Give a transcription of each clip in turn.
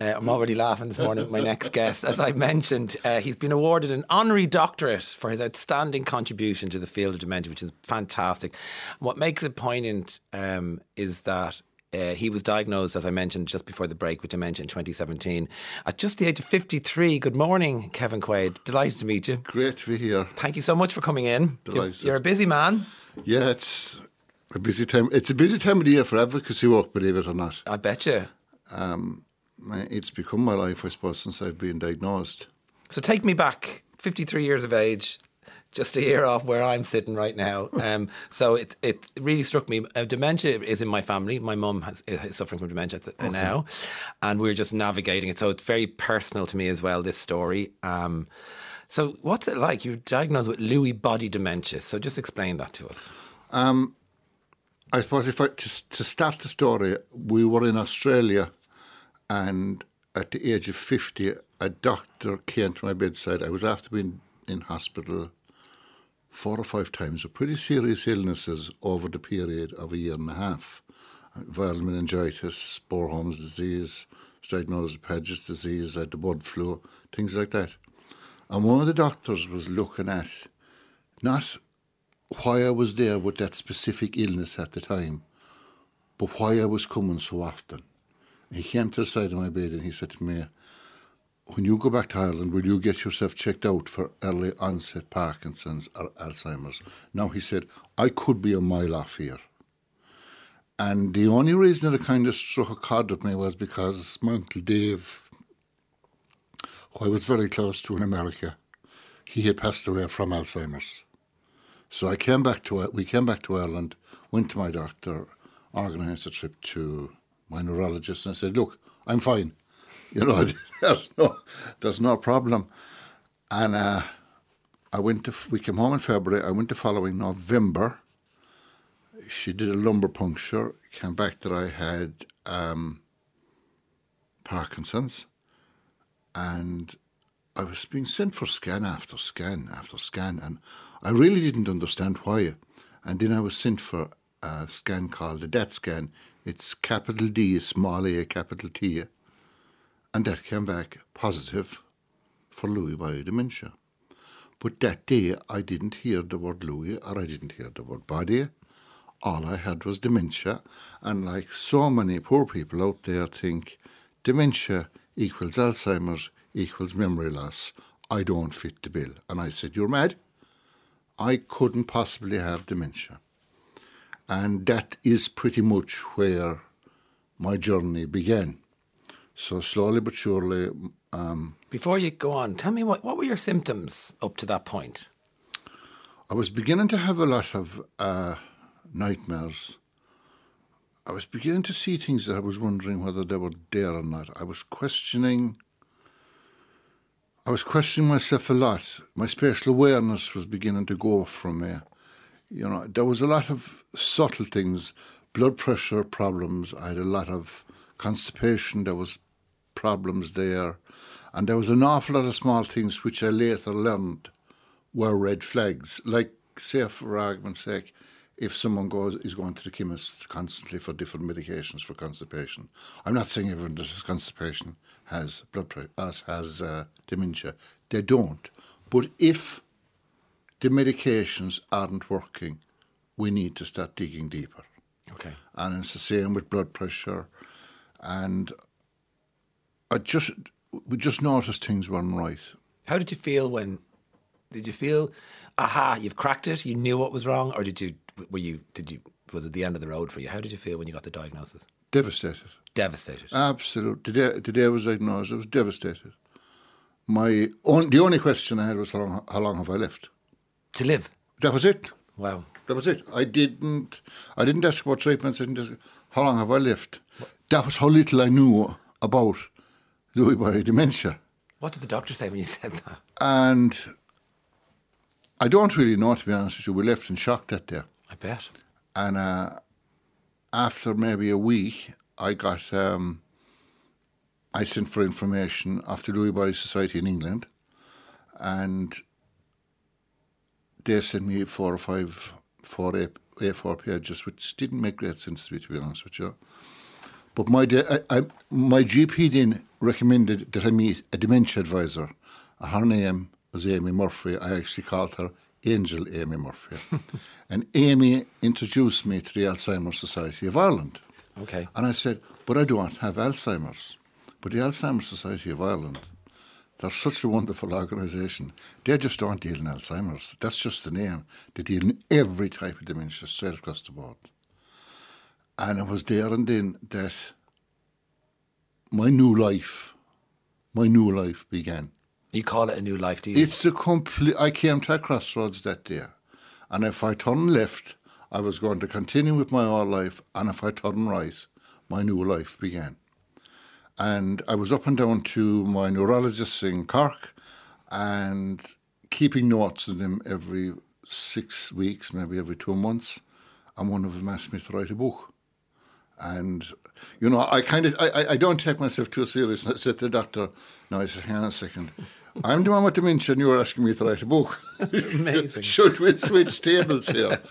Uh, I'm already laughing this morning. My next guest, as I mentioned, uh, he's been awarded an honorary doctorate for his outstanding contribution to the field of dementia, which is fantastic. What makes it poignant um, is that uh, he was diagnosed, as I mentioned just before the break, with dementia in 2017 at just the age of 53. Good morning, Kevin Quaid. Delighted to meet you. Great to be here. Thank you so much for coming in. Delighted. You're, you're a busy man. Yeah, it's a busy time. It's a busy time of the year for advocacy work, believe it or not. I bet you. Um, it's become my life, I suppose, since I've been diagnosed. So take me back 53 years of age, just a year off where I'm sitting right now. Um, so it it really struck me. Uh, dementia is in my family. My mum has is suffering from dementia th- okay. now, and we're just navigating it. So it's very personal to me as well. This story. Um, so what's it like? You're diagnosed with Lewy body dementia. So just explain that to us. Um, I suppose if I to, to start the story, we were in Australia, and at the age of fifty, a doctor came to my bedside. I was after being in hospital four or five times with pretty serious illnesses over the period of a year and a half. Viral meningitis, Boerhaave's disease, diagnosed with Paget's disease, I had the bird flu, things like that. And one of the doctors was looking at not why I was there with that specific illness at the time, but why I was coming so often. He came to the side of my bed and he said to me, when you go back to Ireland, will you get yourself checked out for early onset Parkinson's or Alzheimer's? Now, he said, I could be a mile off here. And the only reason that it kind of struck a chord with me was because my Uncle Dave, who I was very close to in America, he had passed away from Alzheimer's. So I came back to we came back to Ireland, went to my doctor, organised a trip to my neurologist, and said, "Look, I'm fine. You know, there's no there's no problem." And uh, I went to we came home in February. I went the following November. She did a lumbar puncture. Came back that I had um, Parkinson's, and I was being sent for scan after scan after scan, and I really didn't understand why. And then I was sent for a scan called the DAT scan. It's capital D, small a, capital T. And that came back positive for Lewy body dementia. But that day I didn't hear the word Lewy or I didn't hear the word body. All I had was dementia. And like so many poor people out there think dementia equals Alzheimer's equals memory loss. I don't fit the bill. And I said, You're mad? I couldn't possibly have dementia. And that is pretty much where my journey began. So slowly but surely. Um, Before you go on, tell me what, what were your symptoms up to that point? I was beginning to have a lot of uh, nightmares. I was beginning to see things that I was wondering whether they were there or not. I was questioning I was questioning myself a lot. My spatial awareness was beginning to go from me. You know, there was a lot of subtle things, blood pressure problems. I had a lot of constipation. There was problems there, and there was an awful lot of small things which I later learned were red flags. Like, say, for argument's sake, if someone goes is going to the chemist constantly for different medications for constipation. I'm not saying everyone that has constipation has blood pressure, has uh, dementia. They don't. But if the medications aren't working, we need to start digging deeper. Okay. And it's the same with blood pressure. And I just we just noticed things weren't right. How did you feel when? Did you feel, aha, you've cracked it? You knew what was wrong, or did you? Were you? Did you? Was it the end of the road for you? How did you feel when you got the diagnosis? Devastated. Devastated. Absolutely. The day, the day I was diagnosed, I was devastated. My on, the only question I had was how long, how long have I left to live? That was it. Wow. That was it. I didn't. I didn't ask about treatments. I didn't ask how long have I lived. That was how little I knew about Lewy body dementia. What did the doctor say when you said that? And I don't really know, to be honest with you. We left in shock that day. I bet. And uh, after maybe a week, I got um, I sent for information after Lewy Body Society in England, and they sent me four or five four A, A4 pages, which didn't make great sense to me, to be honest with you. But my, I, I, my GP then recommended that I meet a dementia advisor. Her name was Amy Murphy. I actually called her Angel Amy Murphy. and Amy introduced me to the Alzheimer's Society of Ireland. Okay. And I said, but I don't have Alzheimer's. But the Alzheimer's Society of Ireland, they're such a wonderful organisation. They just don't deal in Alzheimer's. That's just the name. They deal in every type of dementia straight across the board. And it was there and then that my new life, my new life began. You call it a new life, do you? It's a complete. I came to a crossroads that day, and if I turn left, I was going to continue with my old life, and if I turn right, my new life began. And I was up and down to my neurologist in Cork, and keeping notes on him every six weeks, maybe every two months. And one of them asked me to write a book. And you know, I kind of I, I don't take myself too serious. I said to the doctor, "No," I said, "Hang on a second. I'm the one with dementia, and you're asking me to write a book. Amazing. Should we switch tables here?"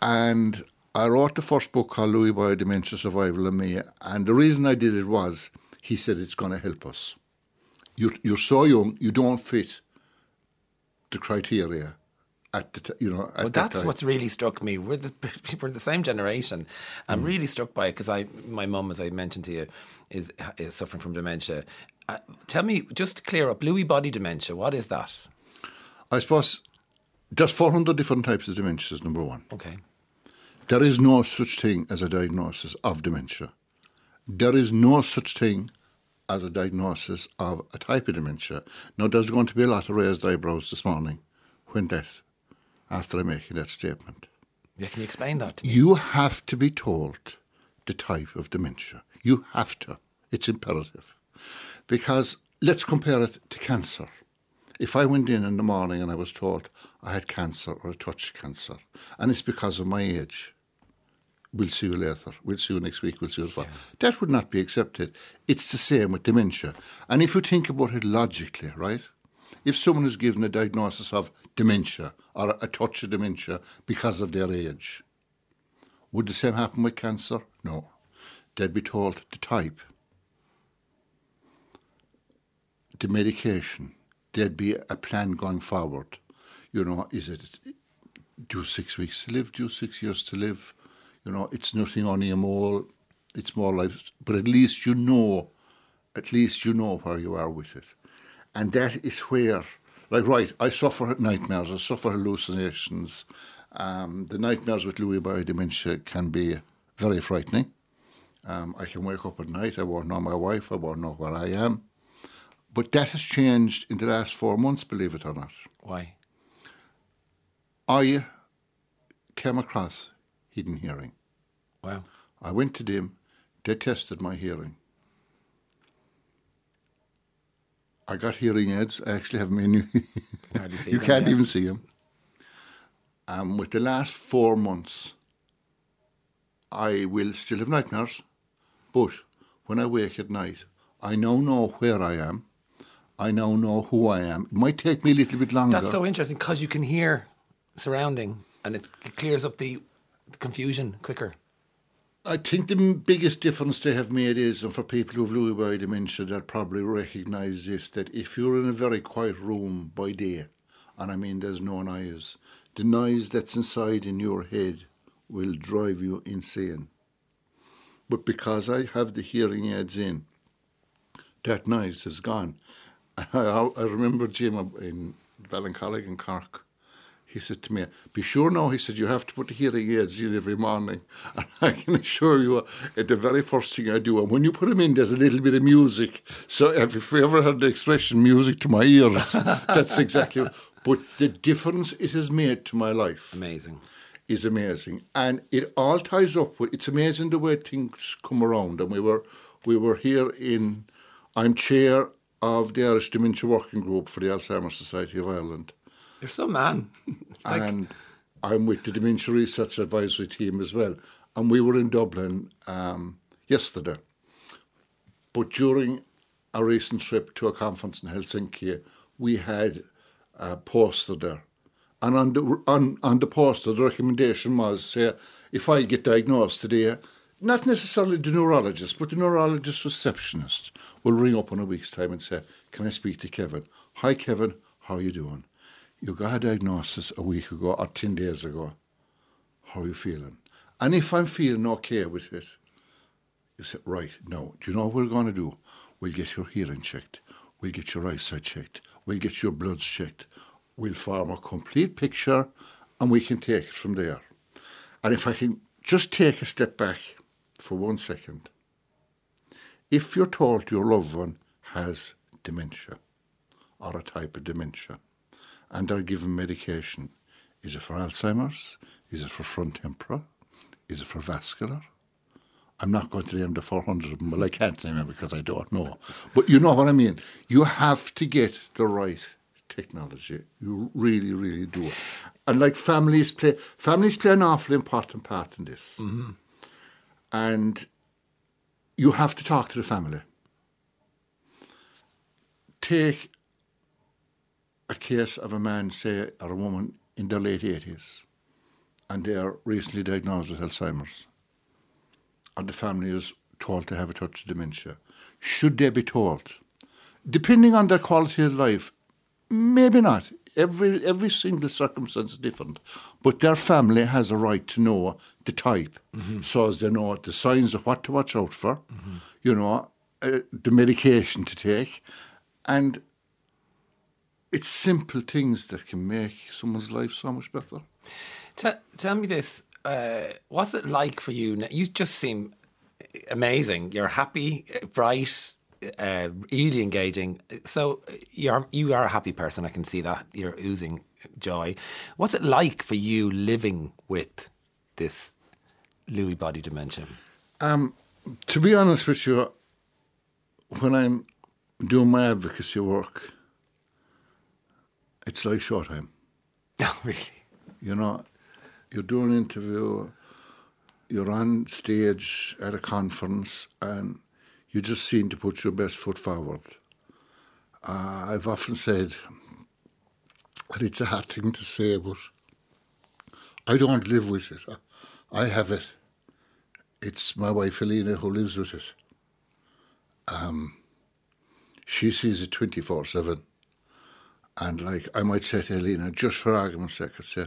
And I wrote the first book called Lewy Body Dementia Survival and Me. And the reason I did it was he said it's going to help us. You're, you're so young, you don't fit the criteria at the t- you know. At Well, that that's time. what's really struck me. We're the we're the same generation. I'm really struck by it because I my mum, as I mentioned to you, is is suffering from dementia. Uh, tell me, just to clear up, Lewy body dementia. What is that? I suppose there's 400 different types of dementias. Number one, Okay. there is no such thing as a diagnosis of dementia. There is no such thing as a diagnosis of a type of dementia. Now, there's going to be a lot of raised eyebrows this morning when that, after I'm making that statement. Yeah, can you explain that? You have to be told the type of dementia. You have to. It's imperative. Because let's compare it to cancer. If I went in in the morning and I was told I had cancer or a touch cancer, and it's because of my age, we'll see you later, we'll see you next week, we'll see you the fall. That would not be accepted. It's the same with dementia. And if you think about it logically, right? If someone is given a diagnosis of dementia or a touch of dementia because of their age, would the same happen with cancer? No. They'd be told the type, the medication. There'd be a plan going forward. You know, is it do six weeks to live, do six years to live? You know, it's nothing on a mole. It's more life, but at least you know, at least you know where you are with it, and that is where, like, right, I suffer nightmares, I suffer hallucinations. Um, the nightmares with Lewy body dementia can be very frightening. Um, I can wake up at night, I won't know my wife, I won't know where I am. But that has changed in the last four months, believe it or not. Why? I came across hidden hearing. Wow. I went to them, they tested my hearing. I got hearing aids. I actually have many. You them, can't yeah. even see them. Um, with the last four months, I will still have nightmares, but when I wake at night, I now know where I am. I now know who I am. It might take me a little bit longer. That's so interesting because you can hear surrounding, and it clears up the, the confusion quicker. I think the biggest difference they have made is, and for people who have Lewy body dementia, they'll probably recognise this, that if you're in a very quiet room by day, and I mean there's no noise, the noise that's inside in your head will drive you insane. But because I have the hearing aids in, that noise is gone. I, I remember Jim in Ballincollig in Cork. He said to me, Be sure now, he said, you have to put the hearing aids in every morning. And I can assure you, uh, the very first thing I do, and when you put them in, there's a little bit of music. So if you ever heard the expression, music to my ears, that's exactly But the difference it has made to my life Amazing. is amazing, and it all ties up with. It's amazing the way things come around. And we were we were here in. I'm chair of the Irish Dementia Working Group for the Alzheimer's Society of Ireland, You're some man. like, and I'm with the Dementia Research Advisory Team as well. And we were in Dublin um, yesterday, but during a recent trip to a conference in Helsinki, we had a poster there. And on the, on, on the poster, the recommendation was say, if I get diagnosed today, not necessarily the neurologist, but the neurologist receptionist will ring up in a week's time and say, "Can I speak to Kevin? Hi, Kevin. How are you doing? You got a diagnosis a week ago or ten days ago. How are you feeling? And if I'm feeling okay with it, you say, right, no, do you know what we're going to do? We'll get your hearing checked. We'll get your eyesight checked. We'll get your bloods checked. We'll form a complete picture and we can take it from there. And if I can just take a step back for one second. If you're told your loved one has dementia or a type of dementia and are given medication, is it for Alzheimer's? Is it for frontotemporal? Is it for vascular? I'm not going to name the 400 of them, well, I can't name them because I don't know. But you know what I mean. You have to get the right technology. You really, really do. And like families play, families play an awfully important part in this. Mm-hmm. And you have to talk to the family. Take a case of a man, say, or a woman in their late 80s, and they are recently diagnosed with Alzheimer's and the family is told to have a touch of dementia. Should they be told? Depending on their quality of life, maybe not. Every every single circumstance is different, but their family has a right to know the type, mm-hmm. so as they know the signs of what to watch out for, mm-hmm. you know, uh, the medication to take, and it's simple things that can make someone's life so much better. Tell, tell me this: uh, what's it like for you? Now? You just seem amazing. You're happy, bright, uh, really engaging. So you're you are a happy person. I can see that you're oozing joy. What's it like for you living with this Lewy body dementia? Um, to be honest with you, when I'm doing my advocacy work, it's like showtime. Oh, really? You know, you're doing an interview, you're on stage at a conference, and you just seem to put your best foot forward. Uh, I've often said that it's a hard thing to say, but I don't live with it. I have it. It's my wife Alina who lives with it. Um, she sees it 24 7. And like I might say to Alina, just for argument's sake, I'd say,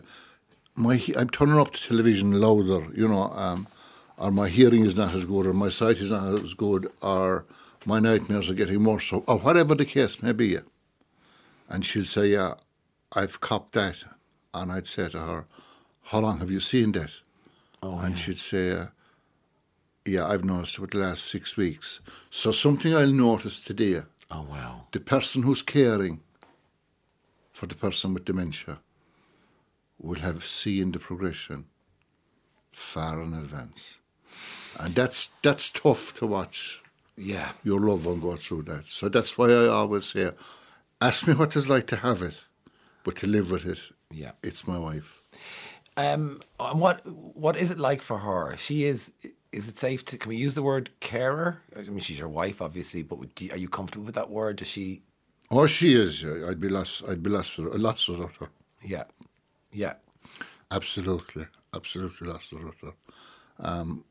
my I'm turning up the television louder, you know, um, or my hearing is not as good, or my sight is not as good, or my nightmares are getting worse, or, or whatever the case may be. And she'll say, "Yeah, I've copped that," and I'd say to her, "How long have you seen that?" Oh, and yeah. she'd say, "Yeah, I've noticed it the last six weeks." So something I'll notice today. Oh wow! The person who's caring for the person with dementia will have seen the progression far in advance. And that's that's tough to watch. Yeah. Your loved one go through that. So that's why I always say, ask me what it's like to have it, but to live with it, yeah, it's my wife. Um, and what what is it like for her? She is. Is it safe to? Can we use the word carer? I mean, she's your wife, obviously, but you, are you comfortable with that word? Does she? Oh, she is. I'd be lost. I'd be lost. Lost without her. Yeah. Yeah. Absolutely. Absolutely lost the rudder. Um,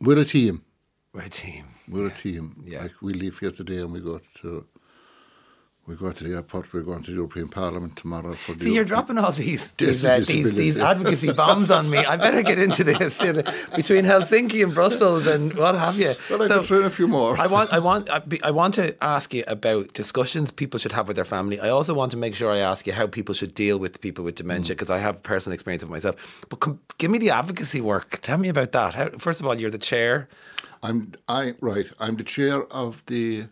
we're a team. We're a team. We're yeah. a team. Yeah. Like we leave here today and we go to we go to the airport. We're going to the European Parliament tomorrow for the. See, you're dropping all these these, uh, these, these, advocacy bombs on me. I better get into this you know, between Helsinki and Brussels and what have you. Well, I so, a few more. I want, I want, I want to ask you about discussions people should have with their family. I also want to make sure I ask you how people should deal with people with dementia because mm. I have personal experience of myself. But com- give me the advocacy work. Tell me about that. How, first of all, you're the chair. I'm I right. I'm the chair of the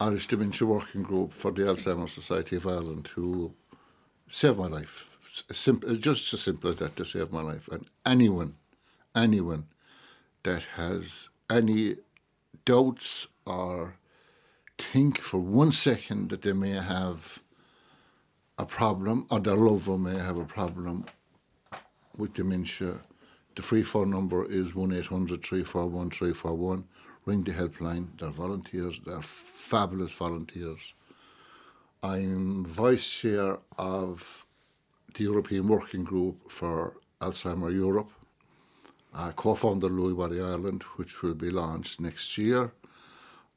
Irish Dementia Working Group for the Alzheimer's Society of Ireland who saved my life. Simple, just as simple as that to save my life. And anyone, anyone that has any doubts or think for one second that they may have a problem or their loved one may have a problem with dementia, the free phone number is 1 800 341 341 ring the helpline. They're volunteers, they're fabulous volunteers. I'm vice chair of the European Working Group for Alzheimer Europe, I co-founded Lewy Body Ireland, which will be launched next year.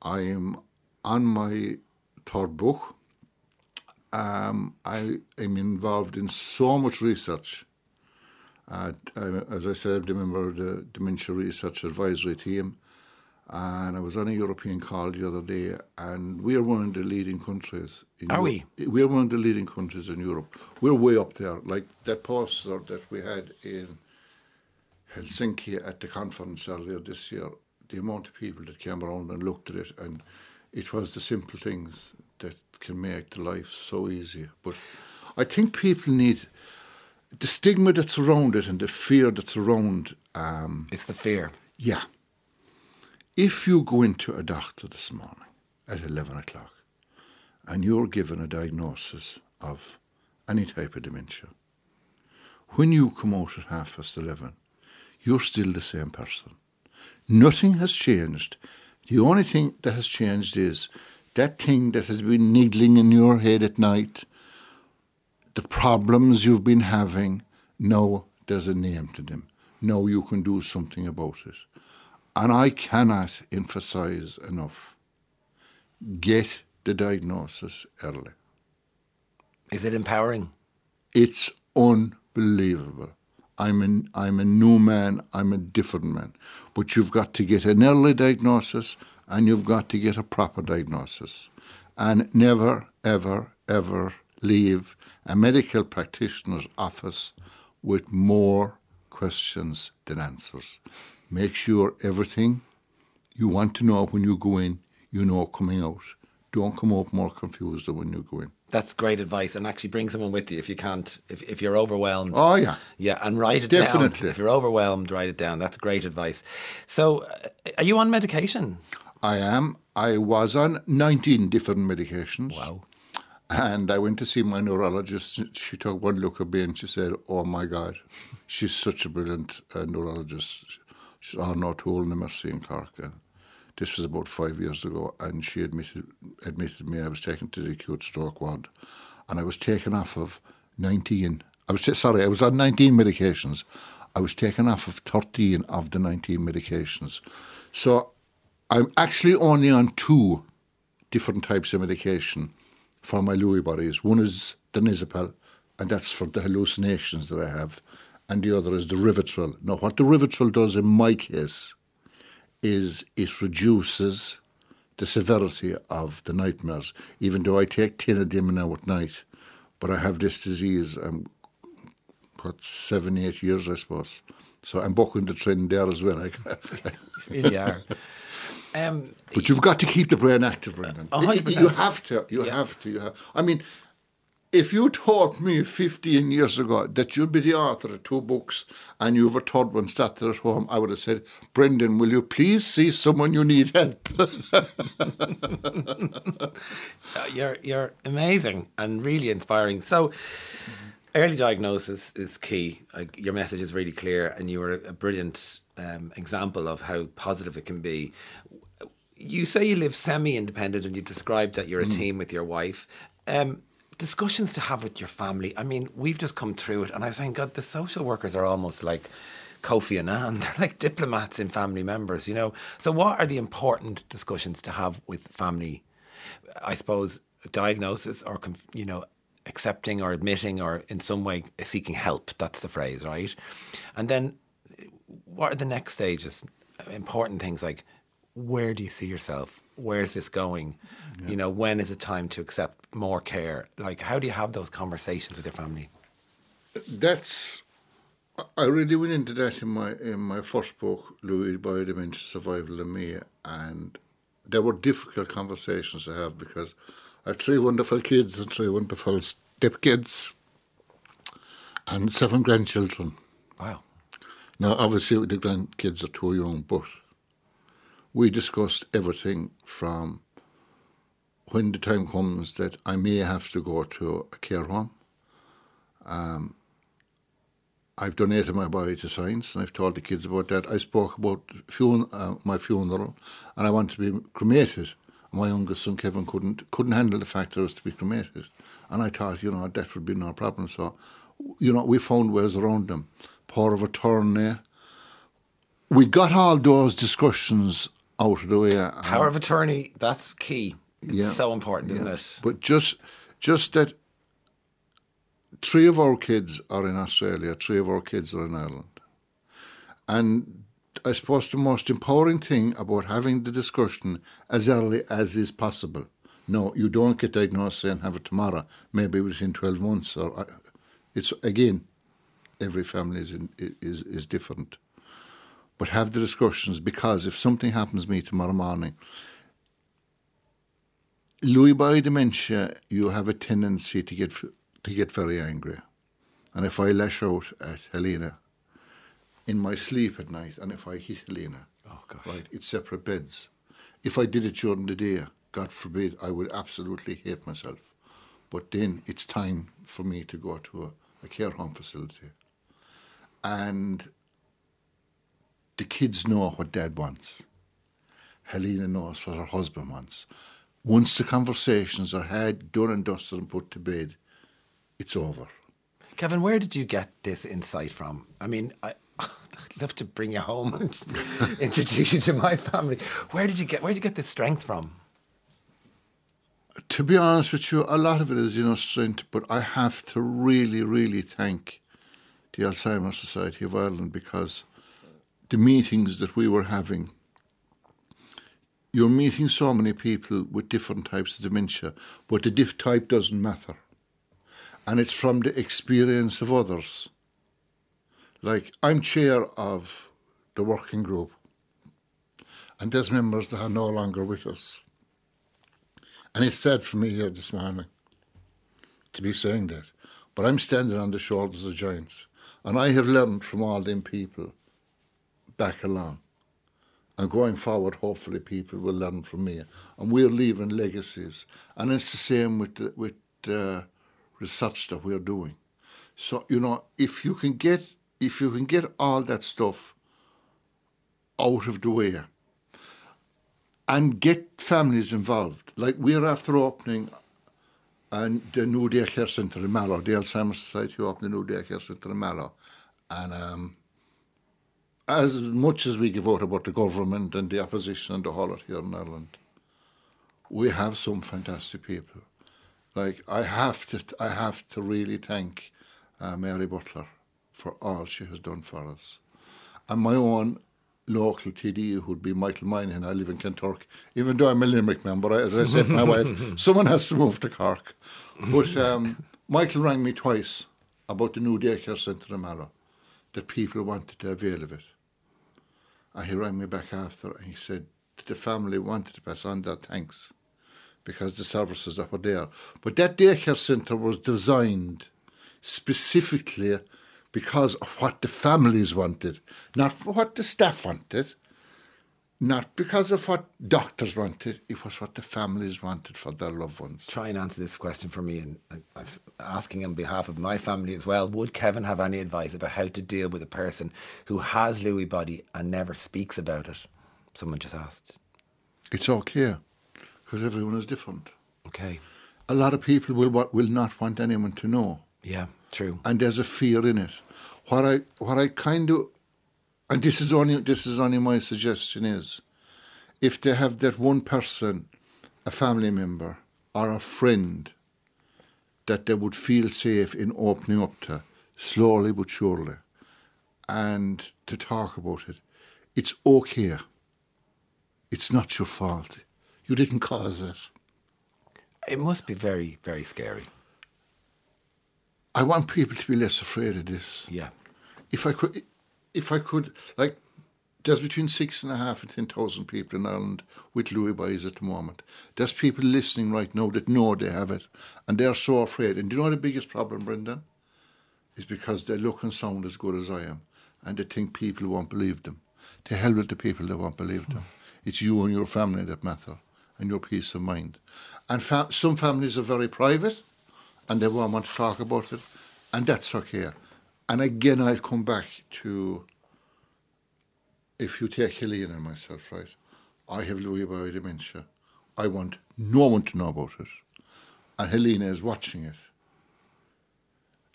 I am on my third book. Um, I am involved in so much research. Uh, I, as I said, I'm a member of the Dementia Research Advisory Team, and I was on a European call the other day, and we are one of the leading countries. In Are Europe. we? We're one of the leading countries in Europe. We're way up there. Like that poster that we had in Helsinki at the conference earlier this year, the amount of people that came around and looked at it, and it was the simple things that can make the life so easy. But I think people need the stigma that's around it and the fear that's around. Um, it's the fear. Yeah. If you go into a doctor this morning at 11 o'clock and you're given a diagnosis of any type of dementia, when you come out at half past 11, you're still the same person. Nothing has changed. The only thing that has changed is that thing that has been niggling in your head at night, the problems you've been having, now there's a name to them. Now you can do something about it. And I cannot emphasize enough get the diagnosis early. Is it empowering? It's unbelievable. I'm a, I'm a new man, I'm a different man. But you've got to get an early diagnosis and you've got to get a proper diagnosis. And never, ever, ever leave a medical practitioner's office with more questions than answers. Make sure everything you want to know when you go in, you know coming out. Don't come out more confused than when you go in. That's great advice, and actually bring someone with you if you can't, if, if you're overwhelmed. Oh yeah, yeah, and write it Definitely. down. If you're overwhelmed, write it down. That's great advice. So, uh, are you on medication? I am. I was on 19 different medications. Wow. And I went to see my neurologist. She took one look at me and she said, "Oh my God, she's such a brilliant uh, neurologist. She's Arno O'Toole in Mercy in Cork." And this was about five years ago, and she admitted admitted me I was taken to the acute stroke ward, and I was taken off of 19. I was sorry, I was on 19 medications. I was taken off of 13 of the 19 medications. So I'm actually only on two different types of medication for my Lewy bodies. One is the Nizapel, and that's for the hallucinations that I have, and the other is the Rivotril. Now, what the Rivotril does in my case is it reduces the severity of the nightmares, even though I take 10 of now at night. But I have this disease, I'm what, seven, eight years, I suppose. So I'm bucking the trend there as well. really are. Um, but you've got to keep the brain active, Brendan. You have to. You yeah. have to. You have. I mean, if you told me 15 years ago that you'd be the author of two books and you have a third one started at home, I would have said, Brendan, will you please see someone you need help? you're, you're amazing and really inspiring. So, early diagnosis is key. Your message is really clear, and you are a brilliant um, example of how positive it can be you say you live semi-independent, and you described that you're a mm. team with your wife. Um, discussions to have with your family. I mean, we've just come through it, and I was saying, God, the social workers are almost like Kofi Annan. They're like diplomats in family members, you know. So, what are the important discussions to have with family? I suppose diagnosis or you know accepting or admitting or in some way seeking help. That's the phrase, right? And then, what are the next stages? Important things like where do you see yourself? Where's this going? Yeah. You know, when is it time to accept more care? Like, how do you have those conversations with your family? That's I really went into that in my in my first book, Lewy Body Dementia Survival and Me, and there were difficult conversations to have because I have three wonderful kids and three wonderful stepkids and seven grandchildren. Wow. Now, obviously, the grandkids are too young, but we discussed everything from when the time comes that I may have to go to a care home. Um, I've donated my body to science, and I've told the kids about that. I spoke about fun- uh, my funeral, and I want to be cremated. My youngest son Kevin couldn't couldn't handle the fact that I was to be cremated, and I thought, you know, that would be no problem. So, you know, we found ways around them. Power of attorney, we got all those discussions out of the way. Power of attorney, that's key. It's Yeah. so important, isn't Yeah. it? But just just that three of our kids are in Australia, three of our kids are in Ireland. And I suppose the most empowering thing about having the discussion as early as is possible. No, you don't get diagnosed and have it tomorrow, maybe within 12 months. Or uh, It's, again, every family is, in, is, is different. But have the discussions because if something happens to me tomorrow morning, Lewy body dementia, you have a tendency to get to get very angry, and if I lash out at Helena in my sleep at night, and if I hit Helena, Oh, gosh. right, it's separate beds. If I did it during the day, God forbid, I would absolutely hate myself. But then it's time for me to go to a, a care home facility, and the kids know what Dad wants. Helena knows what her husband wants. Once the conversations are had, done and dusted and put to bed, it's over. Kevin, where did you get this insight from? I mean, I, I'd love to bring you home and introduce you to my family. Where did you get where did you get this strength from? To be honest with you, a lot of it is, you know, strength, but I have to really, really thank the Alzheimer's Society of Ireland because the meetings that we were having, you're meeting so many people with different types of dementia, but the diff type doesn't matter. And it's from the experience of others. Like, I'm chair of the working group, and there's members that are no longer with us. And it's sad for me here this morning to be saying that. But I'm standing on the shoulders of giants. And I have learned from all them people back along. And going forward, hopefully, people will learn from me. And we're leaving legacies. And it's the same with the, with uh, research that we're doing. So you know, if you can get if you can get all that stuff out of the way, and get families involved. Like we're after opening and the new daycare centre in Mallow, the Alzheimer's Society opened a new daycare centre in Mallow. And um, as much as we give out about the government and the opposition and the whole lot here in Ireland, we have some fantastic people. Like I have to, I have to really thank uh, Mary Butler for all she has done for us, and my own local TD who'd be Michael Moynihan. I live in Kanturk, even though I'm a Limerick man. But I, as I said, to my wife, someone has to move to Cork. But um, Michael rang me twice about the new daycare centre in Mallow, that people wanted to avail of it. And he rang me back after and he said that the family wanted to pass on their thanks because the services that were there. But that daycare centre was designed specifically because of what the families wanted, not what the staff wanted, not because of what doctors wanted, it was what the families wanted for their loved ones. Try and answer this question for me, and I'm asking on behalf of my family as well. Would Kevin have any advice about how to deal with a person who has Lewy body and never speaks about it? Someone just asked. It's okay because everyone is different. Okay. A lot of people will will not want anyone to know. Yeah, true. and there's a fear in it. What I what I kind of, and this is only this is only my suggestion is, if they have that one person, a family member or a friend, that they would feel safe in opening up to, slowly but surely, and to talk about it, it's okay. It's not your fault. You didn't cause it. It must be very, very scary. I want people to be less afraid of this. Yeah. if I could, if I could, like, there's between six and a half and ten thousand people in Ireland with Lewy bodies at the moment. There's people listening right now that know they have it, and they're so afraid. And do you know the biggest problem, Brendan? Is because they look and sound as good as I am, and they think people won't believe them. To hell with the people that won't believe them. It's you and your family that matter, and your peace of mind. And fa- some families are very private, and they won't want to talk about it, and that's okay. And again, I'll come back to if you take Helena and myself, right? I have Lewy body dementia. I want no one to know about it. And Helena is watching it.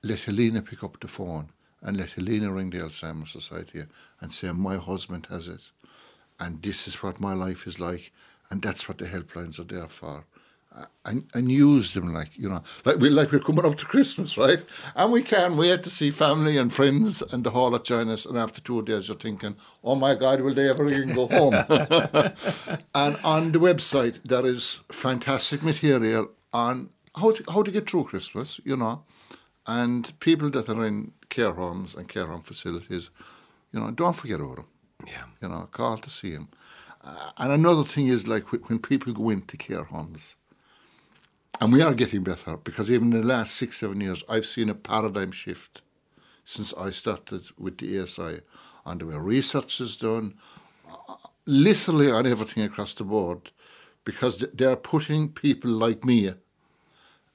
Let Helena pick up the phone and let Helena ring the Alzheimer's Society and say, My husband has it, and this is what my life is like, and that's what the helplines are there for. And, and use them like you know like we like we're coming up to Christmas right? And we can't wait to see family and friends and the whole lot join us and after two days you're thinking oh my god will they ever even go home? And on the website there is fantastic material on how to, how to get through Christmas you know? And people that are in care homes and care home facilities you know don't forget about them Yeah. you know, call to see them Uh, and another thing is like when people go into care homes, and we are getting better because even in the last six, seven years, I've seen a paradigm shift since I started with the ASI on the way research is done, uh, literally on everything across the board, because they're putting people like me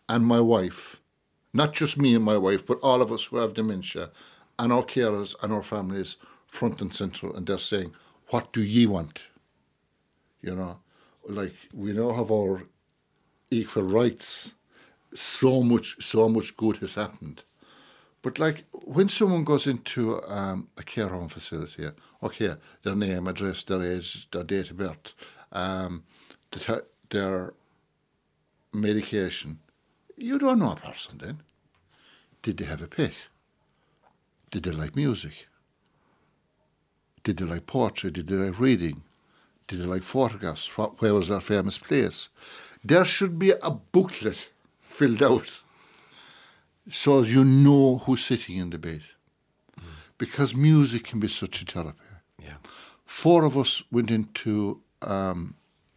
and my wife, not just me and my wife, but all of us who have dementia, and our carers and our families front and centre, and they're saying, "What do ye want?" You know, like we now have our equal rights. So much, so much good has happened. But like when someone goes into um, a care home facility, okay, their name, address, their age, their date of birth, um, their medication, you don't know a person then. Did they have a pet? Did they like music? Did they like poetry? Did they like reading? Did they like photographs? Where was their famous place? There should be a booklet filled out so as you know who's sitting in the bed. Because music can be such a therapy. Yeah. Four of us went into, um,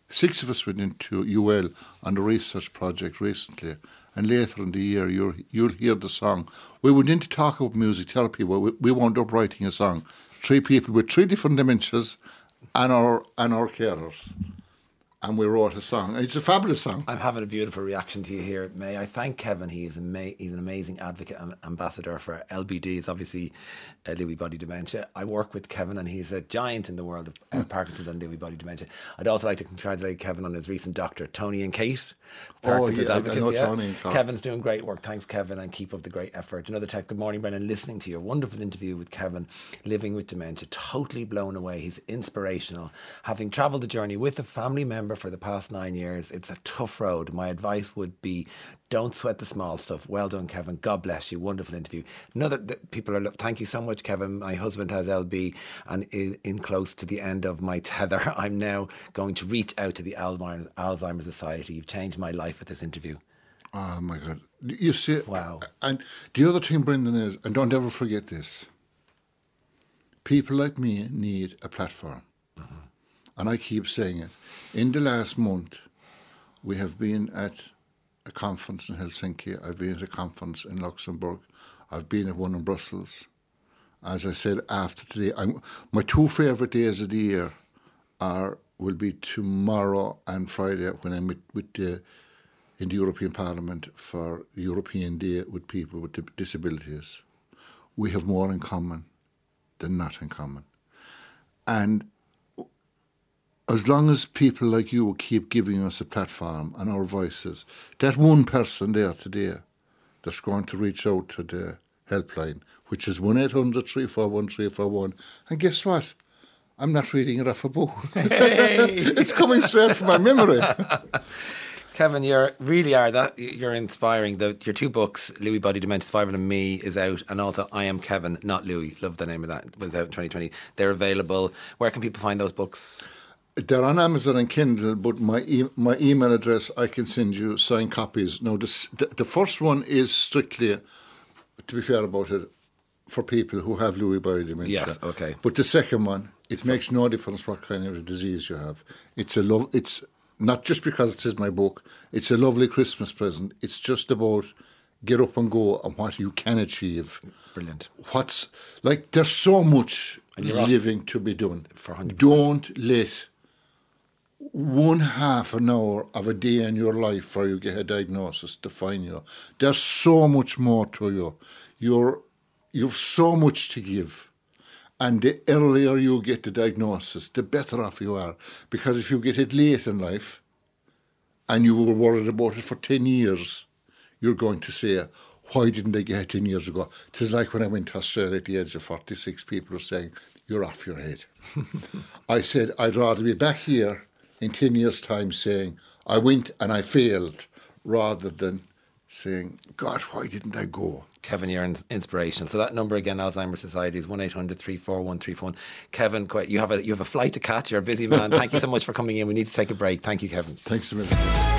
six of us went into UL on a research project recently, and later in the year you'll, you'll hear the song. We went in to talk about music therapy, but we, we wound up writing a song. Three people with three different dementias and our, and our carers. And we wrote a song. And it's a fabulous song. I'm having a beautiful reaction to you here. May I thank Kevin? He is ama- he's an amazing advocate and ambassador for LBD. It's obviously uh, Lewy body dementia. I work with Kevin, and he's a giant in the world of uh, Parkinson's and Lewy body dementia. I'd also like to congratulate Kevin on his recent doctor, Tony and Kate. Parkinson's yeah, I know Tony and Carl. Kevin's doing great work. Thanks, Kevin, and keep up the great effort. Another text. Good morning, Brennan. Listening to your wonderful interview with Kevin, living with dementia, totally blown away. He's inspirational. Having travelled the journey with a family member for the past nine years, it's a tough road. My advice would be don't sweat the small stuff. Well done, Kevin. God bless you. Wonderful interview. Another th- people are. Thank you so much, Kevin. My husband has LB and is in close to the end of my tether. I'm now going to reach out to the Alzheimer's, Alzheimer's Society. You've changed my life with this interview. Oh my God! You see, Wow. And the other thing, Brendan, is, and don't ever forget this: people like me need a platform, and I keep saying it. In the last month, we have been at a conference in Helsinki. I've been at a conference in Luxembourg. I've been at one in Brussels. As I said, after today, I'm, my two favourite days of the year are will be tomorrow and Friday when I meet with the in the European Parliament for European Day with people with disabilities. We have more in common than not in common. And as long as people like you keep giving us a platform and our voices, that one person there today that's going to reach out to the helpline, which is 1 800 341 341. And guess what? I'm not reading it off a book. it's coming straight from my memory. Kevin, you really are that you're inspiring. The, your two books, Lewy Body Dementia Survival and Me, is out, and also I Am Kevin, not Lewy. Love the name of that. It was out in 2020. They're available. Where can people find those books? They're on Amazon and Kindle, but my e- my email address I can send you signed copies. Now, this, the, the first one is strictly, to be fair about it, for people who have Lewy body dementia. Yes, okay. But the second one, it makes no difference what kind of disease you have. It's a love. It's not just because it is my book. It's a lovely Christmas present. It's just about get up and go and what you can achieve. Brilliant. What's like? There's so much living to be done. For 100%. Don't let one half an hour of a day in your life where you get a diagnosis define you. There's so much more to you. You're you've so much to give. And the earlier you get the diagnosis, the better off you are. Because if you get it late in life and you were worried about it for 10 years, you're going to say, why didn't I get it 10 years ago? Was like when I went to Australia at the age of 46, people were saying, You're off your head. I said, I'd rather be back here in 10 years' time saying, I went and I failed, rather than saying, God, why didn't I go? Kevin, you're an inspiration. So that number again, Alzheimer's Society is one 800 341 Kevin, you have a you have a flight to catch. You're a busy man. Thank you so much for coming in. We need to take a break. Thank you, Kevin. Thanks a million.